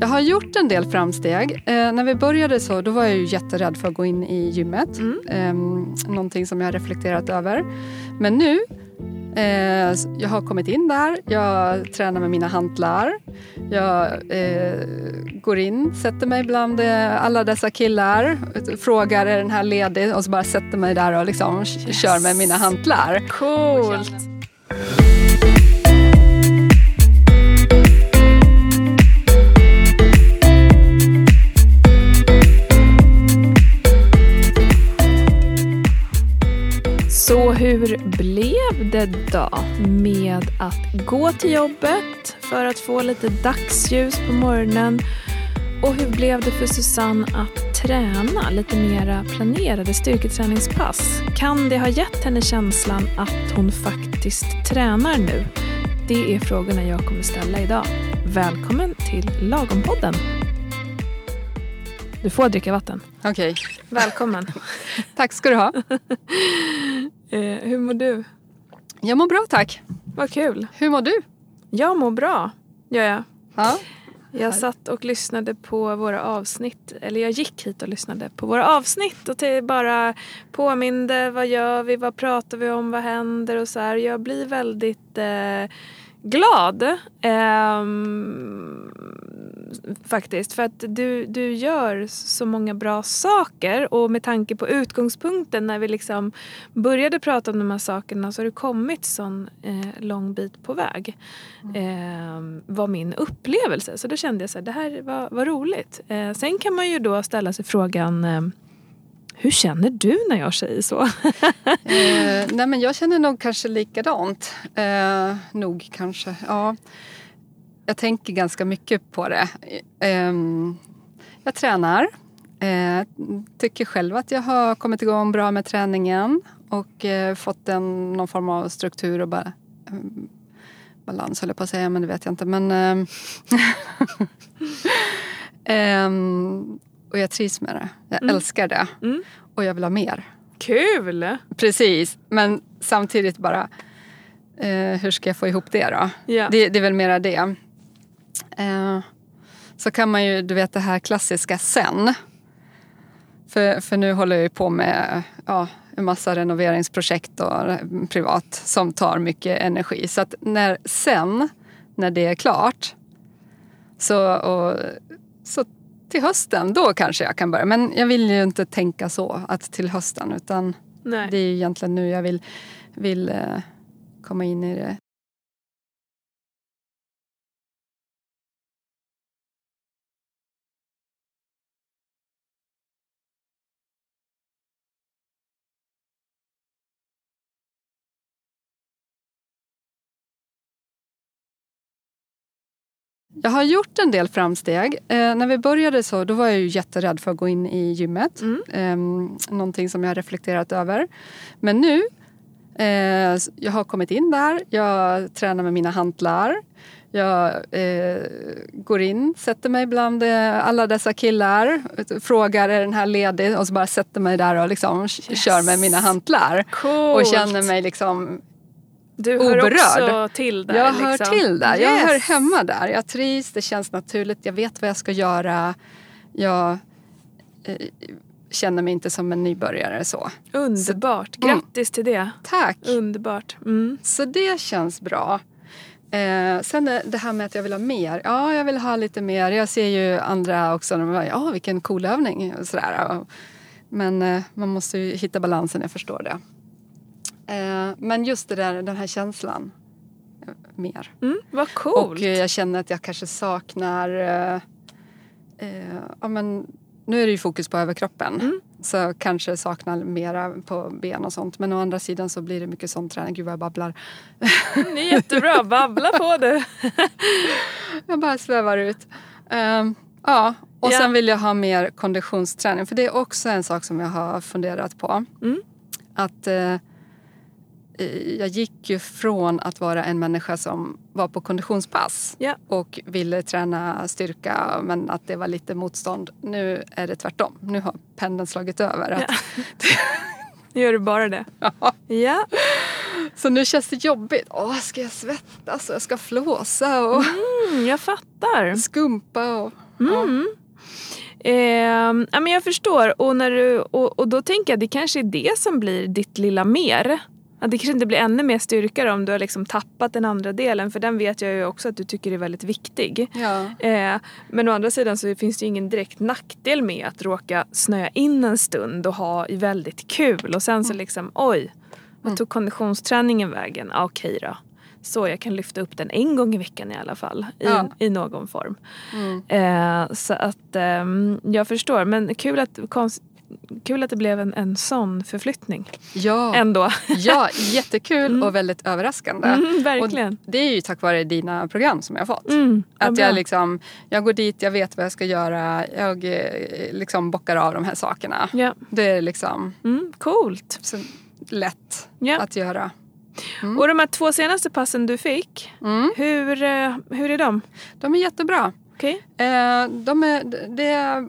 Jag har gjort en del framsteg. Eh, när vi började så då var jag ju jätterädd för att gå in i gymmet. Mm. Eh, någonting som jag har reflekterat över. Men nu, eh, jag har kommit in där, jag tränar med mina hantlar. Jag eh, går in, sätter mig bland eh, alla dessa killar, frågar är den här ledig och så bara sätter mig där och liksom Yes. kör med mina hantlar. Coolt! Hur blev det då med att gå till jobbet för att få lite dagsljus på morgonen? Och hur blev det för Susanne att träna lite mera planerade styrketräningspass? Kan det ha gett henne känslan att hon faktiskt tränar nu? Det är frågorna jag kommer ställa idag. Välkommen till Lagompodden. Du får dricka vatten. Okej, Välkommen. tack ska du ha. eh, hur mår du? Jag mår bra tack. Vad kul. Hur mår du? Jag mår bra, gör jag. Ja. Jag satt och lyssnade på våra avsnitt, eller jag gick hit och lyssnade på våra avsnitt och till bara påminde vad gör vi, vad pratar vi om, vad händer och så här. Jag blir väldigt eh, glad ehm, faktiskt för att du, du gör så många bra saker och med tanke på utgångspunkten när vi liksom började prata om de här sakerna så har du kommit sån eh, lång bit på väg. Eh, var min upplevelse. Så då kände jag så här, det här var, var roligt. Eh, sen kan man ju då ställa sig frågan eh, hur känner du när jag säger så? Eh, nej men jag känner nog kanske likadant. Eh, nog kanske, ja. Jag tänker ganska mycket på det. Eh, jag tränar. Eh, tycker själv att jag har kommit igång bra med träningen och eh, fått en, någon form av struktur och ba, eh, balans höll jag på att säga, men det vet jag inte. Men, ehm, ehm, och jag trivs med det. Jag Mm. älskar det. Mm. Och jag vill ha mer. Kul! Precis, men samtidigt bara eh, hur ska jag få ihop det då? Ja. Det, det är väl mera det. Eh, så kan man ju, du vet det här klassiska sen. För, för nu håller jag ju på med ja, en massa renoveringsprojekt och privat som tar mycket energi. Så att när sen, när det är klart, så, och, så till hösten, då kanske jag kan börja. Men jag vill ju inte tänka så, att till hösten, utan Nej. det är ju egentligen nu jag vill, vill eh, komma in i det. Jag har gjort en del framsteg. Eh, när vi började så då var jag ju jätterädd för att gå in i gymmet. Mm. Eh, någonting som jag har reflekterat över. Men nu, eh, jag har kommit in där, jag tränar med mina hantlar. Jag eh, går in, sätter mig bland eh, alla dessa killar, frågar är den här ledig och så bara sätter mig där och liksom Yes. kör med mina hantlar. Coolt! Och känner mig liksom du hör oberörd. också till där. jag hör liksom. till där. Jag Yes. hör hemma där. Jag trivs, det känns naturligt. Jag vet vad jag ska göra. Jag eh, känner mig inte som en nybörjare så. Underbart. Mm. Grattis till det. Tack! Underbart. Mm. Så det känns bra. Eh, sen det här med att jag vill ha mer. Ja, jag vill ha lite mer. Jag ser ju andra också. De bara, ja, vilken cool övning. Och sådär. Men eh, man måste ju hitta balansen, jag förstår det. Eh, men just det där, den här känslan. eh, Mer. Mm. Vad coolt. Och eh, jag känner att jag kanske saknar... Ja, men, nu är det ju fokus på överkroppen. Mm. Så kanske saknar mera på ben och sånt. Men å andra sidan så blir det mycket sån träning. Gud vad jag babblar. Det är jättebra. Babbla på du. Jag bara svävar ut. Ehm, ja, och Ja. sen vill jag ha mer konditionsträning. För det är också en sak som jag har funderat på. Mm. Att eh, jag gick ju från att vara en människa som var på konditionspass Ja. och ville träna styrka men att det var lite motstånd. Nu är det tvärtom. Nu har pendeln slagit över. Att, Nu gör du bara det. ja. Ja. Så nu känns det jobbigt. Åh, ska jag svettas och jag ska flåsa och Mm, jag fattar. skumpa och... Mm. Eh, ja, men jag förstår. Och, när du, och, och då tänker jag det kanske är det som blir ditt lilla mer. Det kanske inte blir ännu mer styrka om du har liksom tappat den andra delen. För den vet jag ju också att du tycker är väldigt viktig. Ja. Eh, men å andra sidan så finns det ju ingen direkt nackdel med att råka snöa in en stund och ha väldigt kul. Och sen så liksom, oj, vad tog konditionsträningen vägen? Ah, Okej då. Så jag kan lyfta upp den en gång i veckan i alla fall. I, Ja. i någon form. Mm. Eh, så att ehm, jag förstår. Men kul att, konst, kul att det blev en, en sån förflyttning. Ja. Ändå. ja, jättekul och väldigt överraskande. Mm, verkligen. Och det är ju tack vare dina program som jag har fått. Mm, Att jag liksom, jag går dit, jag vet vad jag ska göra, jag eh, liksom bockar av de här sakerna. Ja, Det är liksom mm, coolt. så lätt Ja. att göra. Och de här två senaste passen du fick, Mm. hur, eh, hur är de? De är jättebra. Okej? Eh, de är, det är,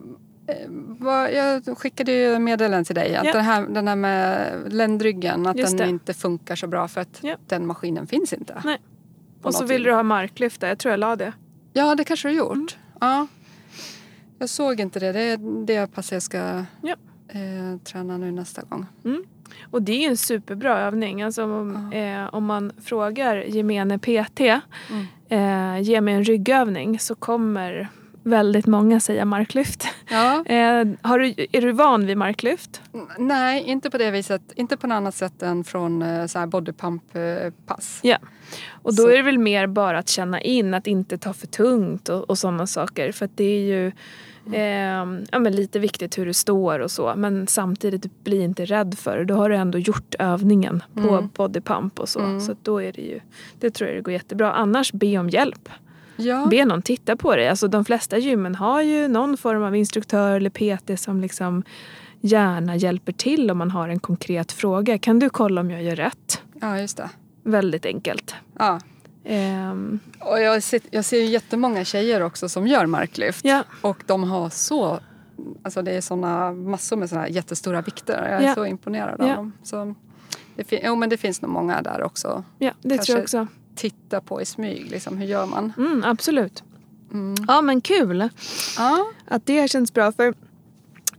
jag skickade ju meddelanden till dig att Ja. den, här, den här med ländryggen, att den inte funkar så bra för att Ja. den maskinen finns inte. Nej. Och så vill vis. du ha marklyft där. Jag tror jag la det. Ja, det kanske du har gjort. Mm. Ja. Jag såg inte det. Det är det passet jag ska Ja. eh, träna nu nästa gång. Och det är ju en superbra övning. Alltså om, eh, om man frågar gemene PT, eh, ge mig en ryggövning, så kommer väldigt många säga marklyft. Ja. Eh, har du, är du van vid marklyft? Nej, inte på det viset. Inte på något annat sätt än från eh, så här bodypump-pass. Ja. Och då Så- är det väl mer bara att känna in, att inte ta för tungt och, och sådana saker. För det är ju eh, ja, men lite viktigt hur du står och så. Men samtidigt, bli inte rädd för det. Då har du ändå gjort övningen på Mm. bodypump och så. Mm. Så då är det ju, det tror jag det går jättebra. Annars, be om hjälp. Ja. Be någon titta på dig. Alltså de flesta gymmen har ju någon form av instruktör eller PT som liksom gärna hjälper till om man har en konkret fråga. Kan du kolla om jag gör rätt? ja, just det. Väldigt enkelt. Ja. Ehm, Och jag, ser, jag ser ju jättemånga tjejer också som gör marklyft. ja. Och de har så... Alltså det är såna, massor med såna jättestora vikter. Jag är Ja. så imponerad av Ja. dem. Så det, fin- jo, men det finns nog många där också. Ja, det Kanske- tror jag också. Titta på i smyg. Liksom, hur gör man? Mm, absolut. Mm. Ja, men kul Ja. att det har känts bra. För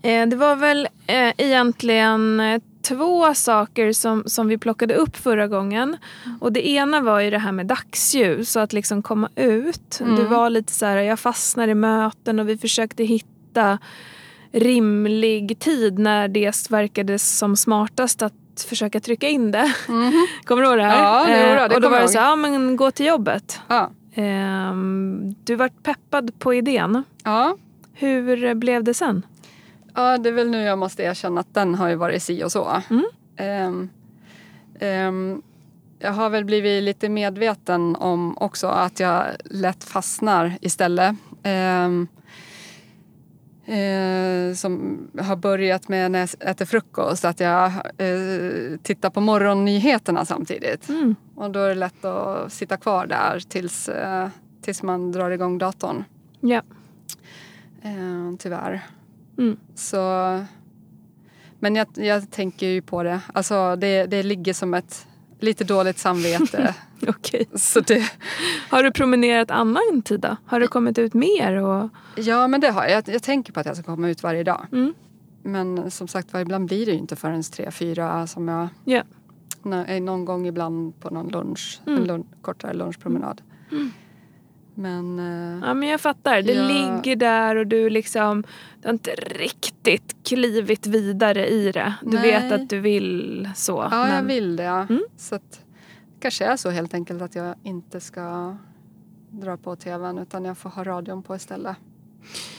eh, det var väl eh, egentligen eh, två saker som, som vi plockade upp förra gången. Och det ena var ju det här med dagsljus, så att liksom komma ut. Mm. Du var lite så här, jag fastnar i möten och vi försökte hitta rimlig tid när det verkade som smartast att försöka trycka in det. Mhm. Kommer du ihåg det här? Ja, det Eh. Det och då var det så ja men gå till jobbet. ja. Ehm, du vart peppad på idén. ja. Hur blev det sen? Ja, det är väl nu jag måste erkänna att den har ju varit si och så. Mm. Ehm, ehm, jag har väl blivit lite medveten om också att jag lätt fastnar istället. Ehm, eh, som har börjat med när jag äter frukost, att jag eh, tittar på morgonnyheterna samtidigt. Mm. Och då är det lätt att sitta kvar där tills, eh, tills man drar igång datorn. Ja. Eh, tyvärr. Mm. Så, men jag, jag tänker ju på det. Alltså det, det ligger som ett lite dåligt samvete. Okej. så det, Har du promenerat annan tid då? Har du kommit ut mer? Och... ja, men det har jag. jag. Jag tänker på att jag ska komma ut varje dag. Mm. Men som sagt var, ibland blir det ju inte förrän tre, fyra som jag... Eh, Någon gång ibland på någon lunch, Mm. en lun, kortare lunchpromenad. Men eh, ja, men jag fattar. Det Ja. ligger där och du liksom... Du har inte riktigt klivit vidare i det. Du Nej. vet att du vill så. ja, jag men- vill det. Ja. Mm. Så att, det kanske är så helt enkelt att jag inte ska dra på tvn utan jag får ha radion på istället.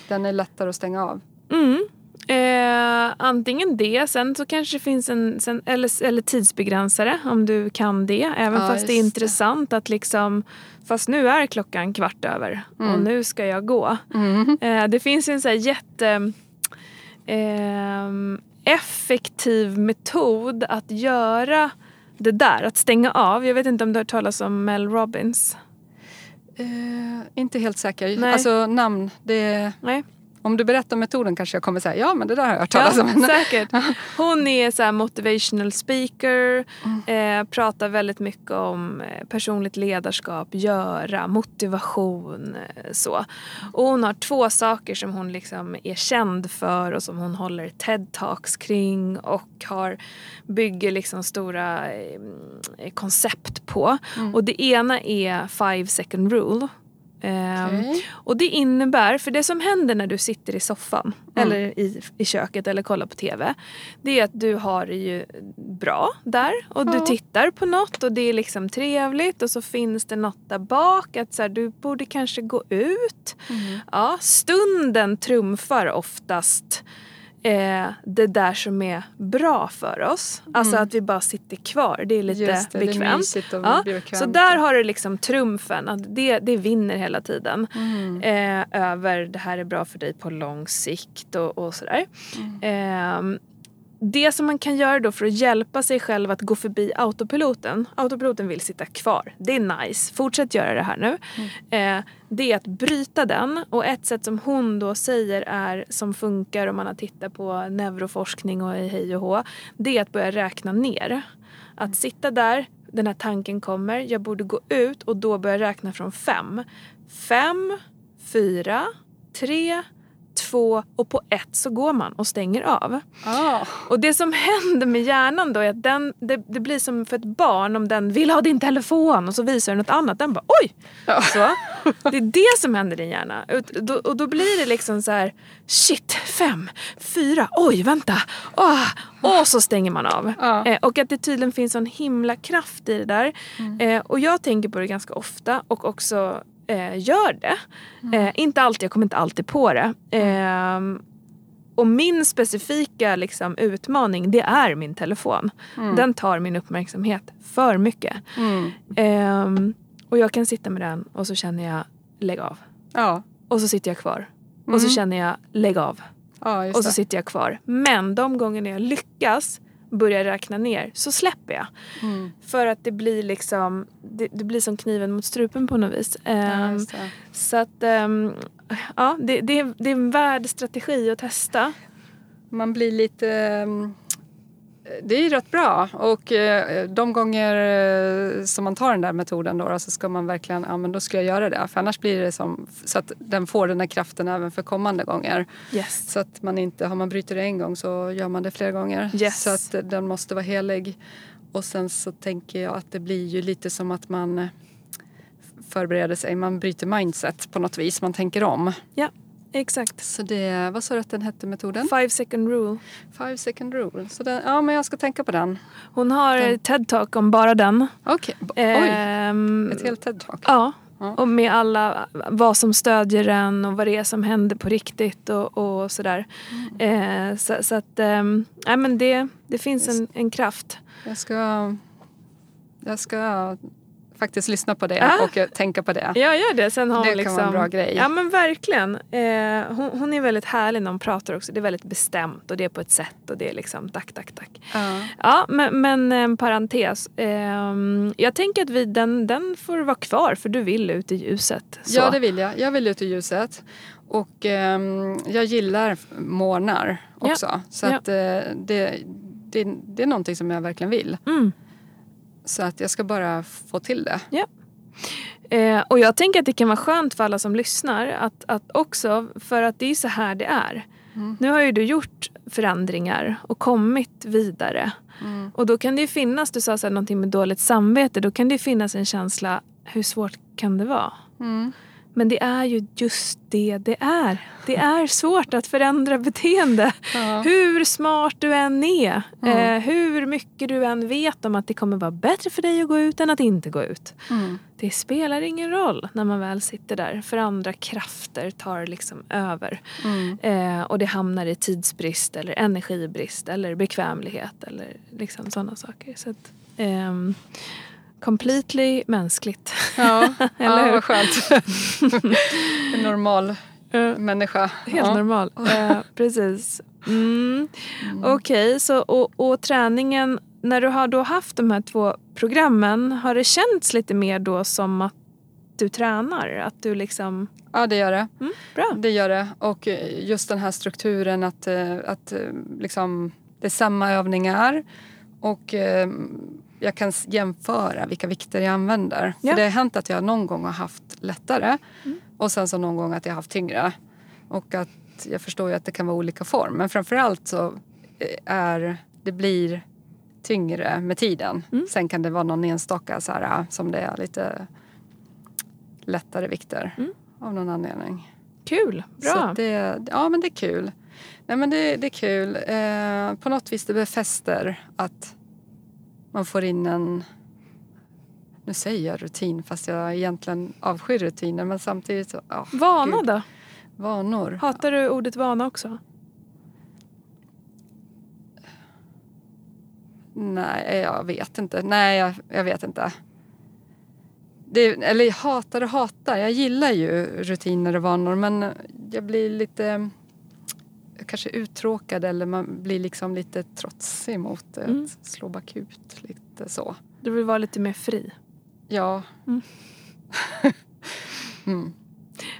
Den är lättare att stänga av. Mm. Eh, antingen det, sen så kanske det finns en sen, eller, eller tidsbegränsare om du kan det. Även Ja, fast det är just det. intressant att liksom Fast nu är klockan kvart över och Mm. nu ska jag gå. Mm. Eh, det finns en så här jätte ehm, effektiv metod att göra det där, att stänga av. Jag vet inte om du har hört talas om Mel Robbins? Eh, inte helt säker. Nej. Alltså namn, det... Nej. Om du berättar metoden kanske jag kommer säga ja men det där har jag hört talas Ja, om. säkert. Hon är så motivational speaker, eh, pratar väldigt mycket om eh, personligt ledarskap, göra, motivation. Eh, så. Och hon har två saker som hon liksom är känd för och som hon håller TED-talks kring och har, bygger liksom stora eh, koncept på. Och det ena är five second rule. Ehm, Okej. och det innebär, för det som händer när du sitter i soffan Mm. eller i, i köket eller kollar på TV. Det är att du har det ju bra där och du Ja. tittar på något och det är liksom trevligt och så finns det något där bak att så här, du borde kanske gå ut. Mm. Ja, stunden trumfar oftast eh, det där som är bra för oss. Alltså att vi bara sitter kvar. Det är lite Mm. Just det, det är bekvämt. mysigt och Ja, bekvämt. så där har du liksom trumfen, att det, det vinner hela tiden. Mm. Eh, över det här är bra för dig på lång sikt och, och sådär. Mm. Eh, det som man kan göra då för att hjälpa sig själv att gå förbi autopiloten. Autopiloten vill sitta kvar. Det är nice. Fortsätt göra det här nu. Eh, det är att bryta den. Och ett sätt som hon då säger är som funkar om man har tittat på neuroforskning och hej och hå. Det är att börja räkna ner. Att sitta där, den här tanken kommer. Jag borde gå ut och då börja räkna från fem. Fem, fyra, tre, två och på ett så går man och stänger av. Ah. Och det som händer med hjärnan då är att den, det, det blir som för ett barn om den vill ha din telefon och så visar den något annat. Den bara oj! Ja. Så. Det är det som händer i din hjärna. Och då, och då blir det liksom så här shit, fem, fyra, oj vänta, åh, och så stänger man av. Ja. Eh, och att det tydligen finns en himla kraft i det där. Eh, och jag tänker på det ganska ofta och också eh, gör det. Eh, inte alltid, jag kommer inte alltid på det. Ehm, och min specifika liksom, utmaning det är min telefon. Den tar min uppmärksamhet för mycket. Mm. Ehm, och jag kan sitta med den och så känner jag lägg av. Ja. Och så sitter jag kvar. Och så känner jag lägg av. ja, Och så det. sitter jag kvar. Men de gångerna jag lyckas börja räkna ner så släpper jag. Mm. För att det blir liksom det, det blir som kniven mot strupen på något vis. Ja, Ehm, så att um, ja, det, det, är, det är en värd strategi att testa. Man blir lite... ehm, Det är rätt bra och eh, de gånger eh, som man tar den där metoden då, så ska man verkligen, ja men då ska jag göra det. För annars blir det som, så att den får den här kraften även för kommande gånger. Yes. Så att man inte, har man brutit det en gång så gör man det flera gånger. Yes. Så att den måste vara helig. Och sen så tänker jag att det blir ju lite som att man eh, förbereder sig, man bryter mindset på något vis, man tänker om. Ja, exakt. Så det, vad sa du att den hette metoden? Five second rule. Five second rule. Så den, ja men jag ska tänka på den. Hon har TED-talk om bara den. Okej, b- oj. Ehm, Ett helt TED-talk. Ja. Ja. Och med alla, vad som stödjer den och vad det är som händer på riktigt och, och sådär. Mm. Eh, så, så att, ehm, nej men det, det finns en, en kraft. Jag ska, jag ska faktiskt lyssna på det Ah. och eh, tänka på det. Ja, gör det. Sen har Det hon kan liksom, vara en bra grej. Ja men verkligen. Eh, hon, hon är väldigt härlig när hon pratar också. Det är väldigt bestämt och det är på ett sätt och det är liksom tack, tack, tack. Ja. Ja, men, men en parentes. Ehm, jag tänker att vi, den, den får vara kvar för du vill ut i ljuset. Så. Ja, det vill jag. Jag vill ut i ljuset. Och ehm, jag gillar morgnar också. Så Ja. att eh, det, det, det är någonting som jag verkligen vill. Mm. Så att jag ska bara få till det. Eh, och jag tänker att det kan vara skönt för alla som lyssnar att, att också, för att det är så här det är. Mm. Nu har ju du gjort förändringar och kommit vidare. Mm. Och då kan det ju finnas, du sa så här, någonting med dåligt samvete, då kan det ju finnas en känsla, hur svårt kan det vara? Mm. Men det är ju just det det är. Det är svårt att förändra beteende. Ja. Hur smart du än är, Mm. eh, hur mycket du än vet om att det kommer vara bättre för dig att gå ut än att inte gå ut. Mm. Det spelar ingen roll när man väl sitter där för andra krafter tar liksom över. Mm. Eh, och det hamnar i tidsbrist eller energibrist eller bekvämlighet eller liksom sådana saker. Så att, ehm, completely mänskligt. Ja, Eller ja vad skönt. en normal människa. Helt ja. normal. Eh, precis. Mm. Okej, så och, och träningen, när du har då haft de här två programmen, har det känts lite mer då som att du tränar? Att du liksom... Ja, det gör det. Mm, bra. Det gör det. Och just den här strukturen att, eh, att eh, liksom, det är samma övningar och eh, jag kan jämföra vilka vikter jag använder. Ja. För det har hänt att jag någon gång har haft lättare och sen så någon gång att jag har haft tyngre. Och att jag förstår ju att det kan vara olika form. Men framförallt så eh, är det blir tyngre med tiden. Sen kan det vara någon enstaka så här, som det är lite lättare vikter av någon anledning. Kul, bra. Det, ja, men det är kul. Nej, men det, det är kul. Eh, på något vis det befäster att man får in en... Nu säger jag rutin fast jag egentligen avskyr rutiner men samtidigt ja, Vana gud. då? Vanor. Hatar du ordet vana också? Nej, jag vet inte. Nej, jag, jag vet inte. Det, eller hatar och hatar. Jag gillar ju rutiner och vanor men jag blir lite kanske uttråkad eller man blir liksom lite trotsig mot det. Mm. Att slå bakut lite så. Du vill vara lite mer fri? Ja. Mm. mm.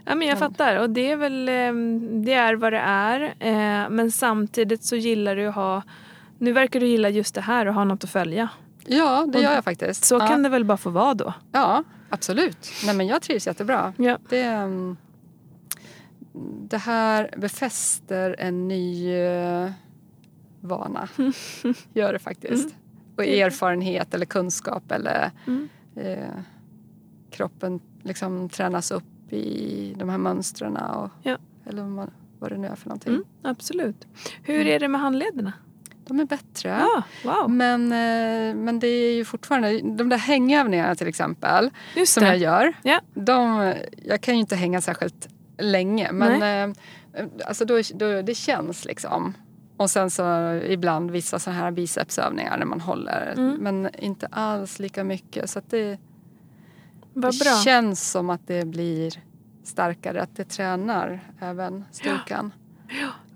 Ja, men jag fattar. Och det är väl ehm, det är vad det är. Eh, Men samtidigt så gillar du att ha... Nu verkar du gilla just det här och ha något att följa. Ja, det gör jag faktiskt. Så ja. kan det väl bara få vara då? Ja, absolut. Nej, men jag trivs jättebra. Ja. Det, mm, det här befäster en ny eh, vana. Gör det faktiskt. Mm. Och erfarenhet eller kunskap eller Mm. eh, kroppen liksom tränas upp i de här mönstren. Och, Ja. Eller vad, vad det nu är för någonting. Mm, absolut. Hur Mm. är det med handlederna? De är bättre. Ja, wow. Men, eh, men det är ju fortfarande, de där hängövningarna till exempel Just som jag det. gör. Ja. De, jag kan ju inte hänga särskilt länge men eh, alltså då, då, det känns liksom. Och sen så ibland vissa så här bicepsövningar när man håller Mm. men inte alls lika mycket. Så det, det känns som att det blir starkare, att det tränar även styrkan.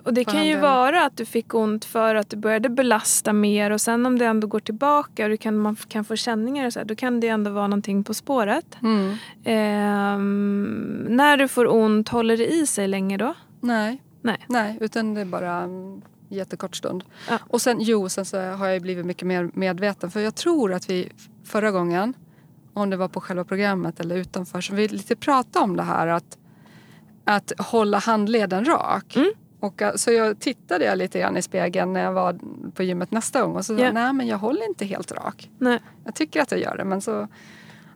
Och det kan ju vara att du fick ont för att du började belasta mer och sen om det ändå går tillbaka och du kan, man kan få känningar och så här, då kan det ändå vara någonting på spåret. Mm. Ehm, när du får ont, håller det i sig länge då? Nej. Nej. Nej, utan det är bara en jättekort stund. Ja. Och sen, jo, sen så har jag blivit mycket mer medveten. För jag tror att vi förra gången, om det var på själva programmet eller utanför, så vi lite pratade om det här att, att hålla handleden rak. Mm. Och, eh, så jag tittade jag lite grann i spegeln när jag var på gymmet nästa gång och så sa jag, nej men jag håller inte helt rak. Nej. Jag tycker att jag gör det men så,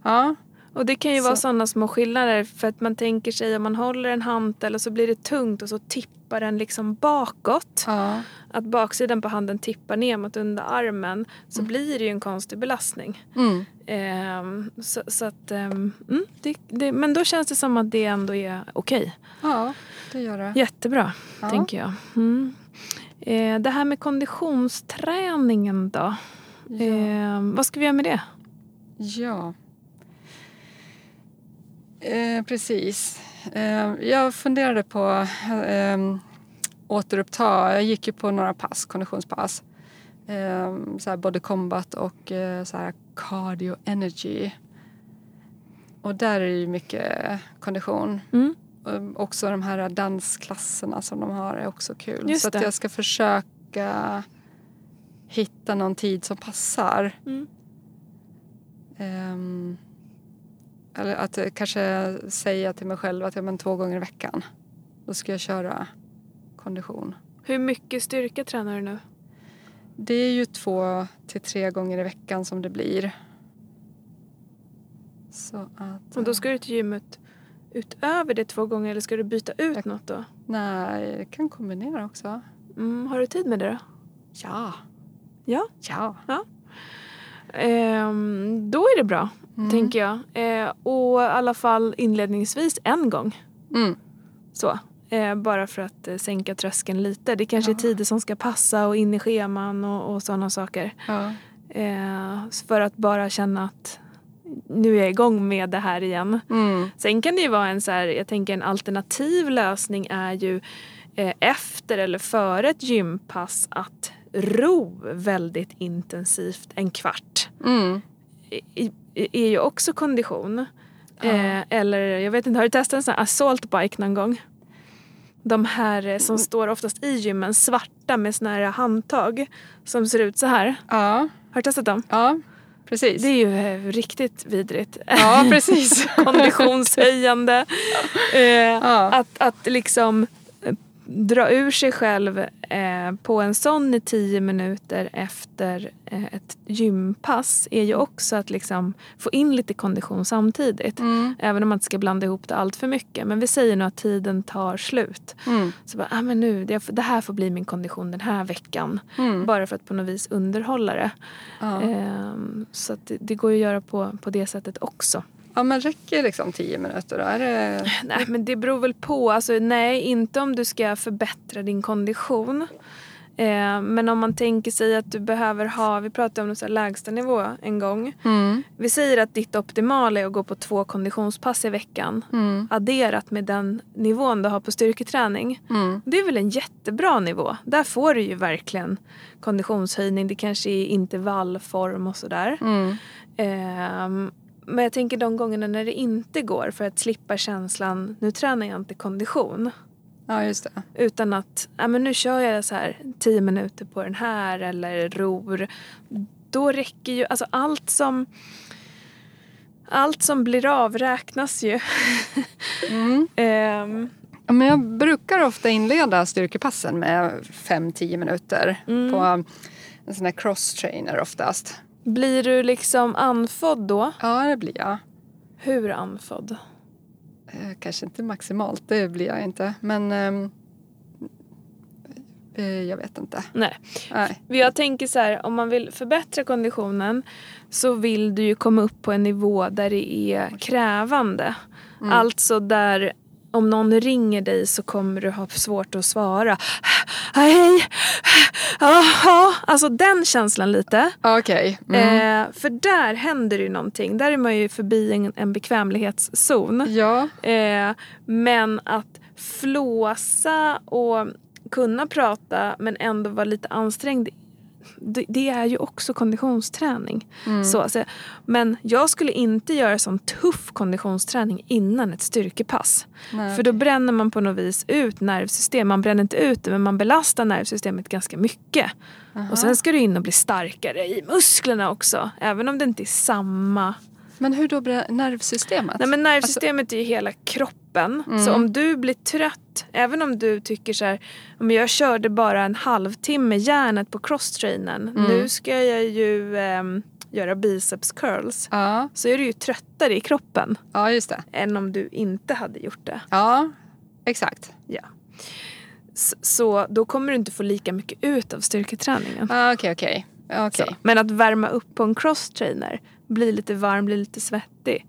ja. Och det kan ju Så- vara sådana små skillnader för att man tänker sig om man håller en hantel och så blir det tungt och så tippar den liksom bakåt. ja. Att baksidan på handen tippar ner mot under armen så blir det ju en konstig belastning. Mm. Ehm, så, så att, ehm, mm, det, det, men då känns det som att det ändå är okej. ja, det gör det. Jättebra, Ja. tänker jag. Mm. Eh, det här med konditionsträningen då? Ja. Ehm, vad ska vi göra med det? Ja. Eh, precis. Eh, jag funderade på eh, återuppta. Jag gick ju på några pass, konditionspass. Eh, så här body combat och eh, så här cardio energy. Och där är det ju mycket kondition. Mm. Och också de här dansklasserna som de har är också kul. Just så att jag ska försöka hitta någon tid som passar. Mm. Ehm, eller att eh, kanske säga till mig själv att ja, men två gånger i veckan då ska jag köra kondition. Hur mycket styrka tränar du nu? Det är ju två till tre gånger i veckan som det blir. Så att... Och då ska du till gymmet utöver det två gånger eller ska du byta ut Jag- något då? Nej, jag kan kombinera också. Mm, har du tid med det då? Ja. Ja. Ja. Ehm, då är det bra, Mm. tänker jag. Eh, och i alla fall inledningsvis en gång. Mm. Så. Eh, bara för att eh, sänka tröskeln lite. Det kanske är Ja. tider som ska passa och in i scheman och, och sådana saker. Ja. Eh, för att bara känna att nu är jag igång med det här igen. Mm. Sen kan det ju vara en så här, jag tänker en alternativ lösning är ju eh, efter eller före ett gympass att ro väldigt intensivt en kvart. Mm. Är ju också kondition. Ja. Eh, eller jag vet inte, har du testat en sån här assault bike någon gång? De här eh, som Mm. står oftast i gymmen, svarta med såna här handtag som ser ut så här. Ja, Har du testat dem? ja precis. Det är ju eh, riktigt vidrigt. Ja, precis. Konditionshöjande. Eh, Ja. att, att liksom dra ur sig själv eh, på en sån i tio minuter efter eh, ett gympass är ju också att liksom få in lite kondition samtidigt. Mm. Även om man inte ska blanda ihop det allt för mycket. Men vi säger nu att tiden tar slut. Mm. Så bara, ah, men nu, det, det här får bli min kondition den här veckan. Mm. Bara för att på något vis underhålla det. Ja. Ehm, så att det, det går ju att göra på, på det sättet också. Ja, men räcker liksom tio minuter? Är det... Nej men det beror väl på. Alltså, nej, inte om du ska förbättra din kondition. Eh, men om man tänker sig att du behöver ha, vi pratade om så lägsta nivå en gång. Mm. Vi säger att ditt optimala är att gå på två konditionspass i veckan. Mm. Adderat med den nivån du har på styrketräning. Mm. Det är väl en jättebra nivå. Där får du ju verkligen konditionshöjning. Det kanske är intervallform och sådär. Mm. Ehm, men jag tänker de gångerna när det inte går för att slippa känslan, nu tränar jag inte kondition. Ja, just det. Utan att, ja men nu kör jag så här 10 minuter på den här eller ror. Då räcker ju, alltså allt som allt som blir av räknas ju. Mm. Ehm, Ja, men jag brukar ofta inleda styrkepassen med 5-10 minuter Mm. på en sån här cross-trainer oftast. Blir du liksom andfådd då? Ja, det blir jag. Hur andfådd? Eh, Kanske inte maximalt, det blir jag inte. Men ehm, eh, jag vet inte. Nej. Nej. Jag tänker så här, om man vill förbättra konditionen så vill du ju komma upp på en nivå där det är krävande. Mm. Alltså där om någon ringer dig så kommer du ha svårt att svara. Hej! Jaha, alltså den känslan lite. Okej. Mm. Eh, för där händer ju någonting. Där är man ju förbi en, en bekvämlighetszon. Ja. Eh, men att flåsa och kunna prata men ändå vara lite ansträngd. Det, det är ju också konditionsträning. Mm. Så, alltså, men jag skulle inte göra sån tuff konditionsträning innan ett styrkepass. Nej. För då bränner man på något vis ut nervsystem. Man bränner inte ut det men man belastar nervsystemet ganska mycket. Aha. Och sen ska du in och bli starkare i musklerna också. Även om det inte är samma Men hur då nervsystemet? Nej men nervsystemet är ju hela kroppen. Mm. Så om du blir trött, även om du tycker så här, om jag körde bara en halvtimme järnet på crosstrainern. Mm. Nu ska jag ju ehm, göra biceps curls. Ja. Så är du ju tröttare i kroppen ja, just det. än om du inte hade gjort det. Ja, exakt. Ja. S- Så då kommer du inte få lika mycket ut av styrketräningen. Ah, Okej, okej. Ja, Så. okej. Men att värma upp på en crosstrainer, bli lite varm, bli lite svettig.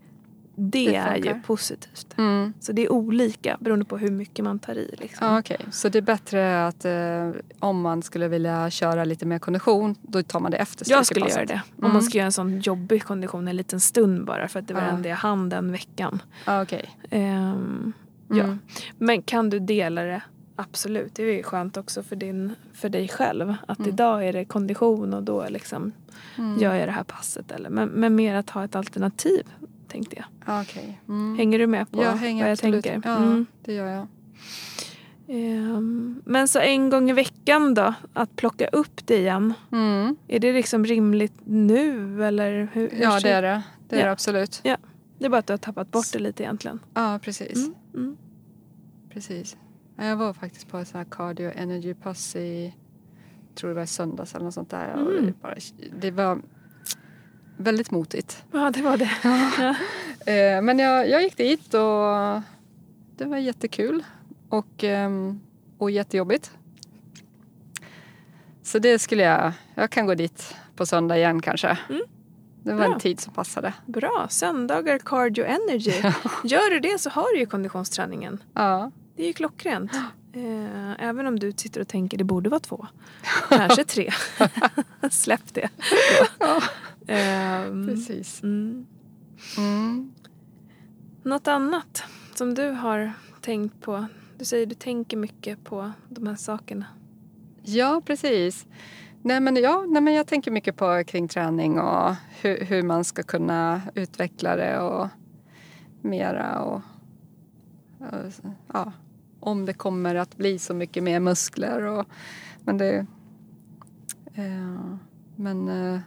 Det, Det är ju positivt. Mm. Så det är olika beroende på hur mycket man tar i. Liksom. Ja, okej. Så det är bättre att eh, om man skulle vilja köra lite mer kondition, då tar man det efter jag skulle göra det. Om man ska göra en sån jobbig kondition en liten stund bara för att det var det enda jag hann den veckan. Ja, okej. Ehm, ja. Mm. Men kan du dela det? Absolut, det är ju skönt också för, din, för dig själv. Att Mm. idag är det kondition och då liksom Mm. gör jag det här passet. Eller, men, men mer att ha ett alternativ tänkte jag. Ja, okej. Mm. Hänger du med på jag hänger vad jag absolut. tänker? Ja, Mm. det gör jag. Ehm, men så en gång i veckan då, att plocka upp det igen. Mm. Är det liksom rimligt nu eller hur? hur Ja, det är det. Det är Ja. det absolut. Det är bara att du har tappat bort det lite egentligen. Ja, precis. Mm. Mm. precis. Ja, Jag var faktiskt på ett sånt här cardio energy pass i, tror det var söndags eller något sånt där. Och Mm. det, bara, det var väldigt motigt. Ja, det var det. Ja. Eh, Men jag, jag gick dit och det var jättekul och, ehm, och jättejobbigt. Så det skulle jag, jag kan gå dit på söndag igen kanske. Mm. Det var Bra. en tid som passade. Bra, söndagar cardio energy. Gör du det så har du ju konditionsträningen. Ja, Det är ju klockrent. Eh, även om du sitter och tänker det borde vara två. Kanske tre. Släpp det. Ja. Ehm, precis. mm. Mm. Något annat som du har tänkt på? Du säger du tänker mycket på de här sakerna. Ja, precis. Nej, men, ja, nej, men jag tänker mycket på kring träning och hur, hur man ska kunna utveckla det. Och mera och, och ja, om det kommer att bli så mycket mer muskler. Och, men det... Eh, men... Eh,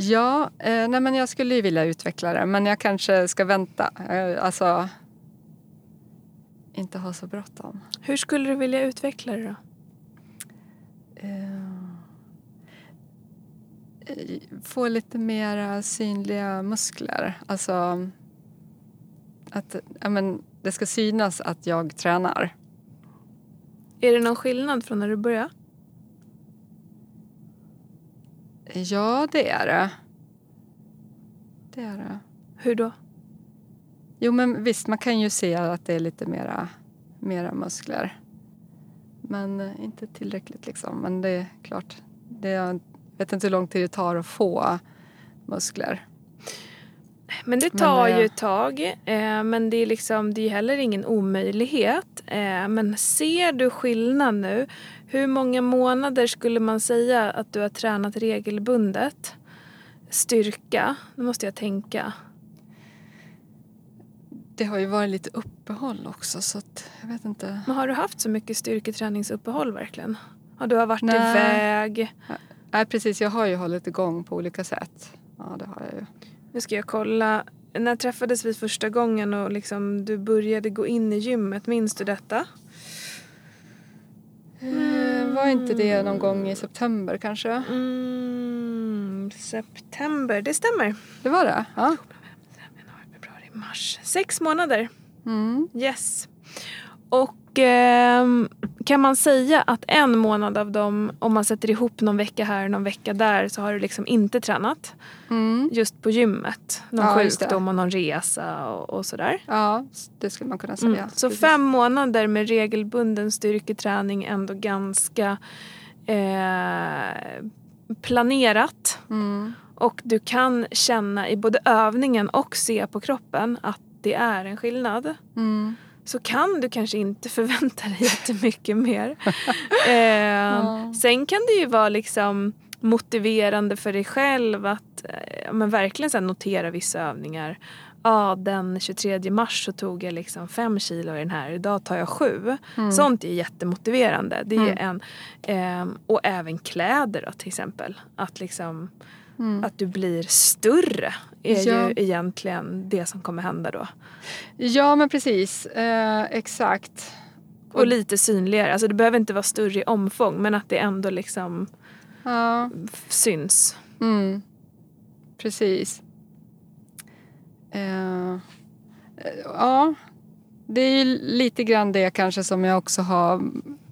ja, eh, nej men jag skulle ju vilja utveckla det men jag kanske ska vänta. Eh, alltså... Inte ha så bråttom. Hur skulle du vilja utveckla det då? Eh, få lite mera synliga muskler. Alltså att ja, men, det ska synas att jag tränar. Är det någon skillnad från när du började? Ja, det är det. Det är det. Hur då? Jo, men visst, man kan ju se att det är lite mera, mera muskler. Men eh, inte tillräckligt liksom. Men det är klart, det jag vet inte hur lång tid det tar att få muskler. Men det tar men, ju ett tag. Eh, men det är, liksom, det är heller ingen omöjlighet. Eh, men ser du skillnad nu? Hur många månader skulle man säga att du har tränat regelbundet? Styrka? Nu måste jag tänka. Det har ju varit lite uppehåll också så att jag vet inte. Men har du haft så mycket styrketräningsuppehåll verkligen? Ja, du har varit Nej. iväg? Nej precis, jag har ju hållit igång på olika sätt. Ja det har jag ju. Nu ska jag kolla. När träffades vi första gången och liksom du började gå in i gymmet? Minns du detta? Mm. Var inte det någon gång i september kanske? Mm, september, det stämmer. Det var det? Ja. februari, mars. Sex månader. Mm. Yes. Och kan man säga att en månad av dem, om man sätter ihop någon vecka här och någon vecka där så har du liksom inte tränat. Mm. Just på gymmet. Någon ja, sjukdom och någon resa och, och, sådär. Ja, det skulle man kunna säga. Mm. Så Precis. fem månader med regelbunden styrketräning ändå ganska eh, planerat. Mm. Och du kan känna i både övningen och se på kroppen att det är en skillnad. Mm så kan du kanske inte förvänta dig jättemycket mer. eh, ja. Sen kan det ju vara liksom motiverande för dig själv att eh, men verkligen så notera vissa övningar. Ja, den 23 mars så tog jag liksom fem kilo i den här, idag tar jag sju. Mm. Sånt är jättemotiverande. Det är mm. en, eh, och även kläder då, till exempel. Att liksom Mm. Att du blir större är ja. ju egentligen det som kommer hända då. Ja men precis, eh, exakt. Och, och, lite synligare, alltså det behöver inte vara större i omfång men att det ändå liksom ja. syns. Mm. Precis. Eh, ja, det är lite grann det kanske som jag också har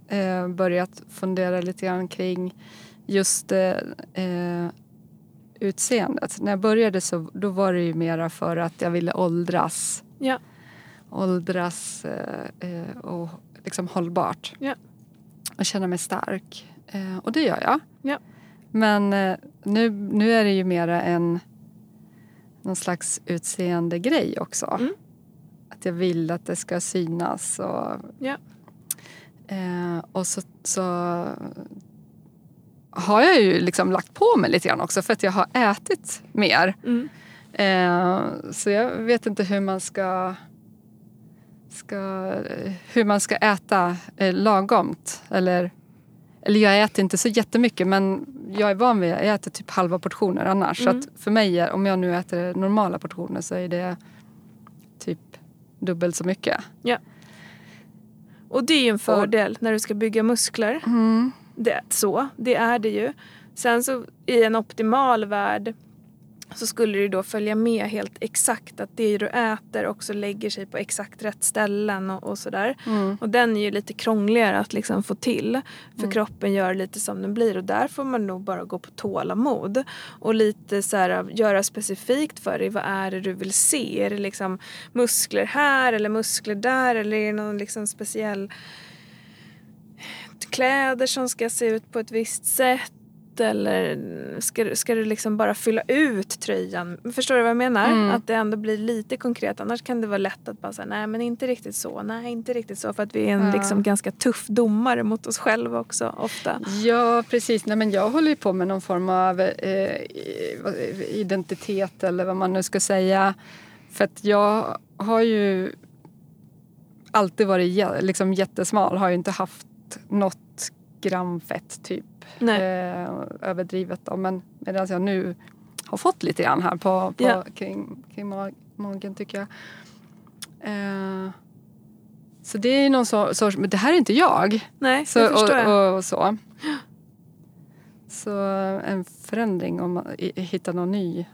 eh, börjat fundera lite grann kring just eh, eh utseendet. När jag började så då var det ju mera för att jag ville åldras. Ja. Åldras eh, eh, och liksom hållbart. Ja. Och känna mig stark. Eh, och det gör jag. Ja. Men eh, nu, nu är det ju mera en någon slags utseende grej också. Mm. Att jag vill att det ska synas. Och, ja. Eh, och så, så har jag ju liksom lagt på mig lite grann också för att jag har ätit mer. Mm. Eh, så jag vet inte hur man ska, ska, hur man ska äta eh, lagomt. Eller, eller jag äter inte så jättemycket men jag är van vid jag äter typ halva portioner annars. Mm. Så för mig, är, om jag nu äter normala portioner så är det typ dubbelt så mycket. Ja. Och det är ju en fördel Och, när du ska bygga muskler. Mm det, så, det är det ju. Sen så i en optimal värld så skulle det då följa med helt exakt att det du äter också lägger sig på exakt rätt ställen och, och sådär. Mm. Och den är ju lite krångligare att liksom få till. För mm. kroppen gör lite som den blir och där får man nog bara gå på tålamod. Och lite så här, göra specifikt för dig. Vad är det du vill se? Är det liksom muskler här eller muskler där? Eller är det någon liksom speciell kläder som ska se ut på ett visst sätt eller ska, ska du liksom bara fylla ut tröjan? Förstår du vad jag menar? Mm. Att det ändå blir lite konkret. Annars kan det vara lätt att bara säga nej men inte riktigt så, nej inte riktigt så. För att vi är en ja. liksom ganska tuff domare mot oss själva också ofta. Ja precis, nej men jag håller ju på med någon form av eh, identitet eller vad man nu ska säga För att jag har ju alltid varit liksom jättesmal. Har ju inte haft något gram fett typ. Nej. Eh, överdrivet då. Men medan jag nu har fått lite grann här på, på Ja. kring, kring mag- magen tycker jag. Eh, så det är någon so- sorts, men det här är inte jag. Nej, Så, det förstår jag. och, och, och så. Så en förändring om man hittar någon ny.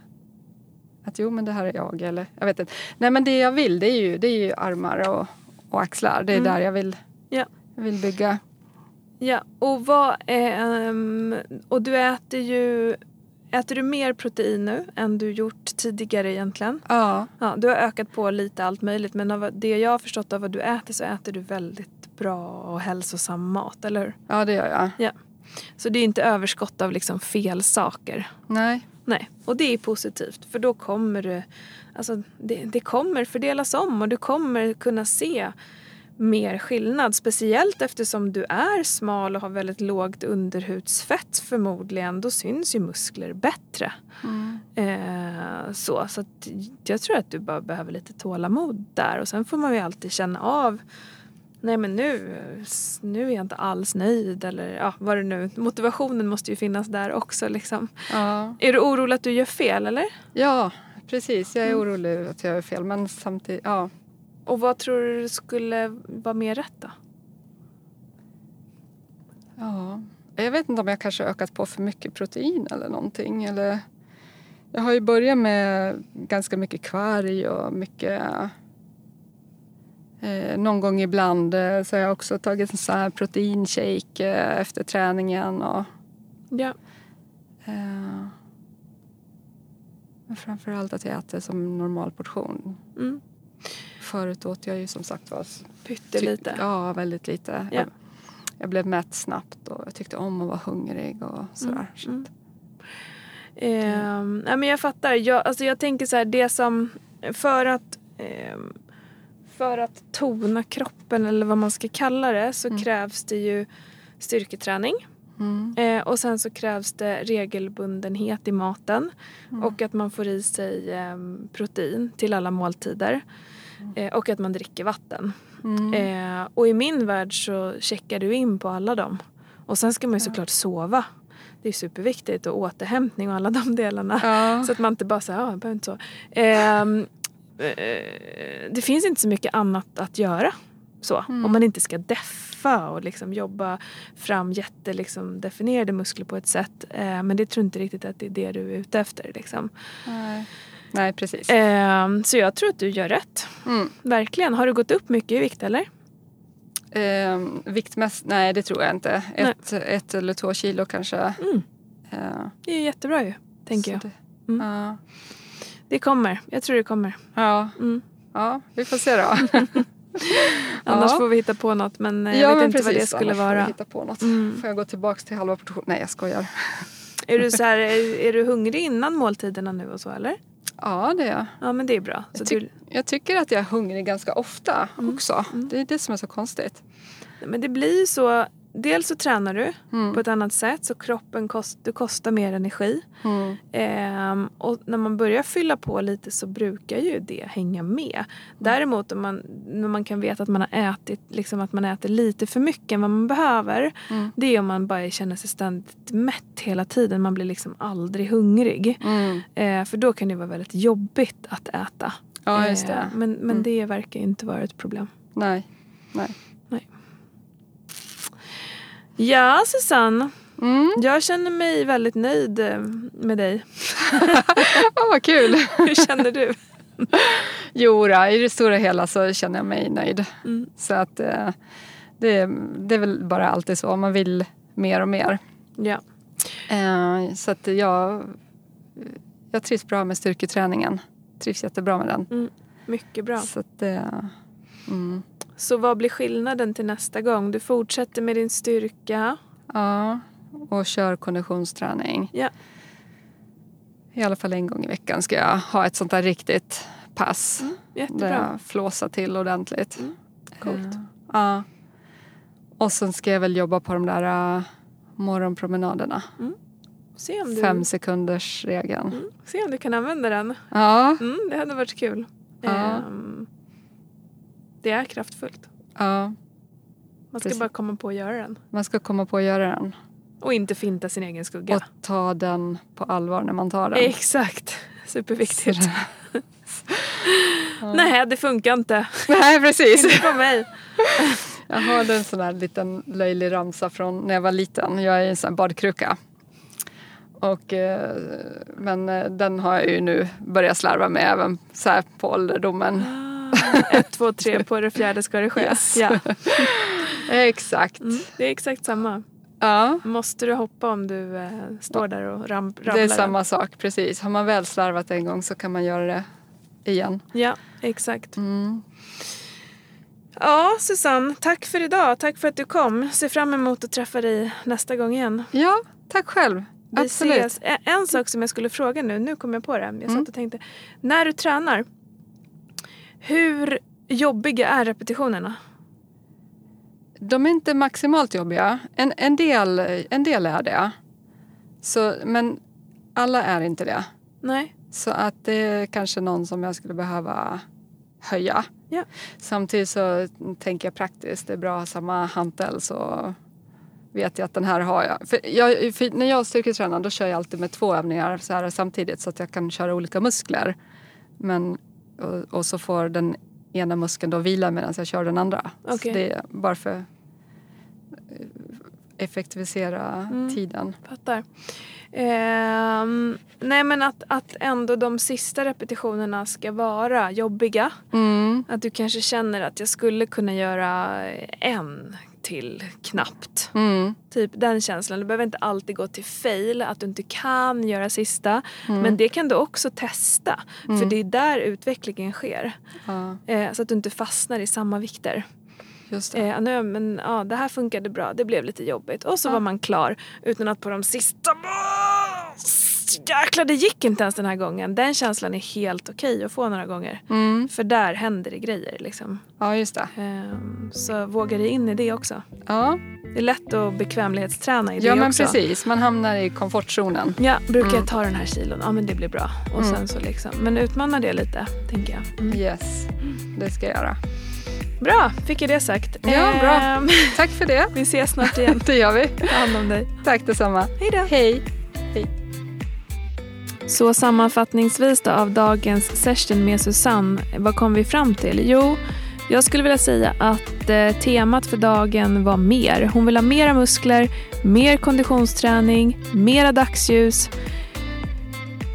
Att jo men det här är jag eller jag vet inte. Nej men det jag vill det är ju, det är ju armar och, och axlar. Det är Mm. där jag vill, Ja. Vill bygga. Ja, och vad ehm, och du äter ju Äter du mer protein nu än du gjort tidigare egentligen? Ja. Ja, du har ökat på lite allt möjligt men av det jag har förstått av vad du äter så äter du väldigt bra och hälsosam mat, eller hur? ja det gör jag. Så det är inte överskott av liksom fel saker. Nej. Nej, och det är positivt för då kommer du, alltså det, det kommer fördelas om och du kommer kunna se mer skillnad. Speciellt eftersom du är smal och har väldigt lågt underhudsfett förmodligen. Då syns ju muskler bättre. Mm. Eh, så så jag tror att du bara behöver lite tålamod där. Och sen får man ju alltid känna av Nej men nu, nu är jag inte alls nöjd eller ja, vad det nu Motivationen måste ju finnas där också liksom. Ja. Är du orolig att du gör fel eller? ja, precis. Jag är Mm. orolig att jag gör fel men samtidigt, ja. Och vad tror du skulle vara mer rätt då? Ja, jag vet inte om jag kanske ökat på för mycket protein eller någonting. Eller, jag har ju börjat med ganska mycket kvarg och mycket... Eh, någon gång ibland eh, så har jag också tagit en sån här proteinshake eh, efter träningen. Och, Ja. eh, men framförallt att jag äter som normal portion. Mm. Förut åt jag ju som sagt var Pyttelite. Ja, väldigt lite. Ja. Jag, jag blev mätt snabbt och jag tyckte om att vara hungrig och sådär. Så Mm. att- Ehm, nej, men jag fattar. Jag, alltså jag tänker så här, det som... För att, ehm, för att tona kroppen eller vad man ska kalla det så Mm. krävs det ju styrketräning. Mm. Eh, och sen så krävs det regelbundenhet i maten. Mm. Och att man får i sig ehm, protein till alla måltider. Eh, och att man dricker vatten. Mm. Eh, och i min värld så checkar du in på alla dem. Och sen ska man ju såklart sova. Det är superviktigt och återhämtning och alla de delarna. Ja. Så att man inte bara säger ja, jag behöver inte så. Ehm, eh, det finns inte så mycket annat att göra. Så, Mm. Om man inte ska deffa och liksom jobba fram jätte liksom, definierade muskler på ett sätt. Eh, men det tror inte riktigt att det är det du är ute efter. Liksom. Nej. Nej, precis. Ehm, så jag tror att du gör rätt. Mm. Verkligen. Har du gått upp mycket i vikt eller? Ehm, viktmässigt, nej det tror jag inte. Ett, ett eller två kilo kanske. Mm. Eh, Det är jättebra ju, tänker så jag. Det, Mm. ja. Det kommer. Jag tror det kommer. Ja, Mm. ja, vi får se då. Annars Ja. får vi hitta på något men eh, ja, jag vet men inte vad det precis, skulle annars får vi vara. hitta på något. Mm. Får jag gå tillbaka till halva portion? Nej, jag skojar. Är du, så här, är, är du hungrig innan måltiderna nu och så eller? Ja, det är jag. Ja men det är bra. Jag, tyck, du, jag tycker att jag är hungrig ganska ofta Mm. också. Mm. Det är det som är så konstigt. men det blir så. Dels så tränar du Mm. på ett annat sätt så kroppen kost, du kostar mer energi. Mm. Ehm, och när man börjar fylla på lite så brukar ju det hänga med. Däremot om man, när man kan veta att man har ätit, liksom att man äter lite för mycket än vad man behöver. Mm. Det är om man bara känner sig ständigt mätt hela tiden. Man blir liksom aldrig hungrig. Mm. Eh, för då kan det vara väldigt jobbigt att äta. Ja, just det. men men Mm. det verkar inte vara ett problem. Nej. Nej. Ja, Susanne. Mm. Jag känner mig väldigt nöjd eh, med dig. Ja, vad kul. Hur känner du? Jo, då, i det stora hela så känner jag mig nöjd. Mm. Så att eh, det, det är väl bara alltid så. Man vill mer och mer. Ja. Eh, så att jag, jag trivs bra med styrketräningen. Trivs jättebra med den. Mycket bra. Så att, mm. Så vad blir skillnaden till nästa gång? Du fortsätter med din styrka. Ja, och kör konditionsträning. Ja. I alla fall en gång i veckan ska jag ha ett sånt där riktigt pass. Där Mm, Jättebra. jag flåsar till ordentligt. Mm, coolt. Eh, Ja. Och sen ska jag väl jobba på de där uh, morgonpromenaderna. Se, om du, Fem sekunders regeln. mm, se om du kan använda den. Ja, Mm, det hade varit kul. Ja. Ehm, det är kraftfullt. Ja, Man ska Precis. bara komma på att göra den. man ska komma på att göra den. Och inte finta sin egen skugga. Och ta den på allvar när man tar den. Exakt. Superviktigt. Så- Nej, det funkar inte. Nej, precis. Inte på mig. Jag hörde en sån här liten löjlig ramsa från när jag var liten. Jag är en sån här badkruka. Och, eh, men eh, den har jag ju nu börjat slarva med även så här på ålderdomen. Ett, två, tre, på det fjärde ska det ske. Yes. Ja. Exakt. Mm, det är exakt samma. Ja, Måste du hoppa om du eh, står där och ram, ramlar? det är samma sak. Precis. Har man väl slarvat en gång så kan man göra det igen. Ja, exakt. Mm. Ja, Susanne, tack för idag. Tack för att du kom. Ser fram emot att träffa dig nästa gång igen. Ja, tack själv. Vi Absolut. ses. En, en sak som jag skulle fråga nu, nu kom jag på det. Jag satt Mm. och tänkte. När du tränar, hur jobbiga är repetitionerna? De är inte maximalt jobbiga. En, en, del, en del är det. Så, men alla är inte det. Nej? Så att det är kanske någon som jag skulle behöva höja. Ja. Samtidigt så tänker jag praktiskt. Det är bra att ha samma hantel så vet jag att den här har jag. För jag för när jag styrketränar då kör jag alltid med två övningar så här samtidigt så att jag kan köra olika muskler. Men, och, och så får den ena muskeln då vila medan jag kör den andra. Okej. Så det är bara för att eh, effektivisera Mm. tiden. Fattar. Ehm, nej men att, att ändå de sista repetitionerna ska vara jobbiga. Mm. Att du kanske känner att jag skulle kunna göra en till knappt. Mm. Typ den känslan. Du behöver inte alltid gå till fail, att du inte kan göra sista. Mm. Men det kan du också testa. För Mm. det är där utvecklingen sker. Ja, Eh, så att du inte fastnar i samma vikter. just det. Eh, nu, men, ja, det här funkade bra, det blev lite jobbigt. Och så Ja. var man klar. Utan att på de sista... Jäklar, det gick inte ens den här gången. Den känslan är helt okej att få några gånger. Mm. För där händer det grejer. Liksom. Ja, just det. Ehm, så våga dig in i det också. Ja, Det är lätt att bekvämlighetsträna i det ja men också. precis. Man hamnar i komfortzonen. Ja, brukar Mm. jag ta den här kilon? Ja men det blir bra. Och Mm. sen så liksom. Men utmana det lite, tänker jag. Mm. Yes, det ska jag göra. Bra, fick jag det sagt. Ja, bra. Ehm, Tack för det. vi ses snart igen. Det gör vi. Ta hand om dig. Tack detsamma. Hej då. Hej. Så sammanfattningsvis då av dagens session med Susanne, vad kom vi fram till? Jo, jag skulle vilja säga att eh, temat för dagen var mer. Hon vill ha mera muskler, mer konditionsträning, mera dagsljus,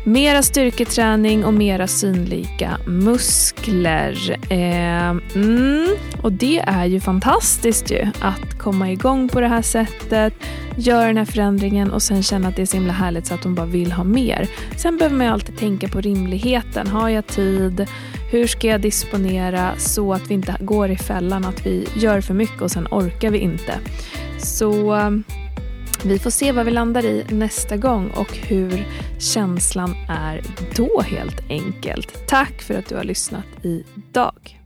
mera styrketräning och mera synliga muskler. Eh, mm, och det är ju fantastiskt ju att komma igång på det här sättet, göra den här förändringen och sen känna att det är så himla härligt så att hon bara vill ha mer. Sen behöver man ju alltid tänka på rimligheten. Har jag tid? Hur ska jag disponera så att vi inte går i fällan att vi gör för mycket och sen orkar vi inte. Så vi får se vad vi landar i nästa gång och hur känslan är då helt enkelt. Tack för att du har lyssnat idag.